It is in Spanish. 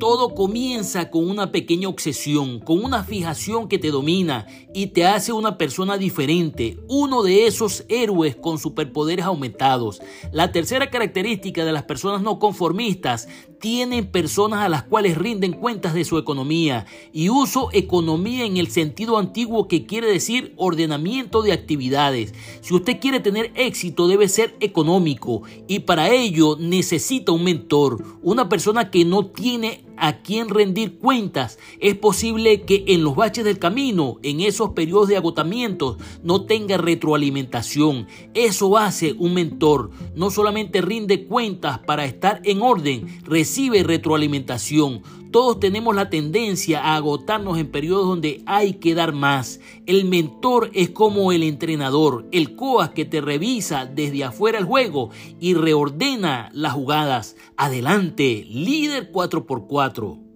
Todo comienza con una pequeña obsesión, con una fijación que te domina y te hace una persona diferente, uno de esos héroes con superpoderes aumentados. La tercera característica de las personas no conformistas tienen personas a las cuales rinden cuentas de su economía y uso economía en el sentido antiguo que quiere decir ordenamiento de actividades. Si usted quiere tener éxito debe ser económico y para ello necesita un mentor, una persona que no tiene a quien rendir cuentas. Es posible que en los baches del camino, en esos periodos de agotamiento, no tenga retroalimentación. Eso hace un mentor. No solamente rinde cuentas para estar en orden, recibe retroalimentación. Todos tenemos la tendencia a agotarnos en periodos donde hay que dar más. El mentor es como el entrenador, el coas que te revisa desde afuera el juego y reordena las jugadas. Adelante, líder 4x4.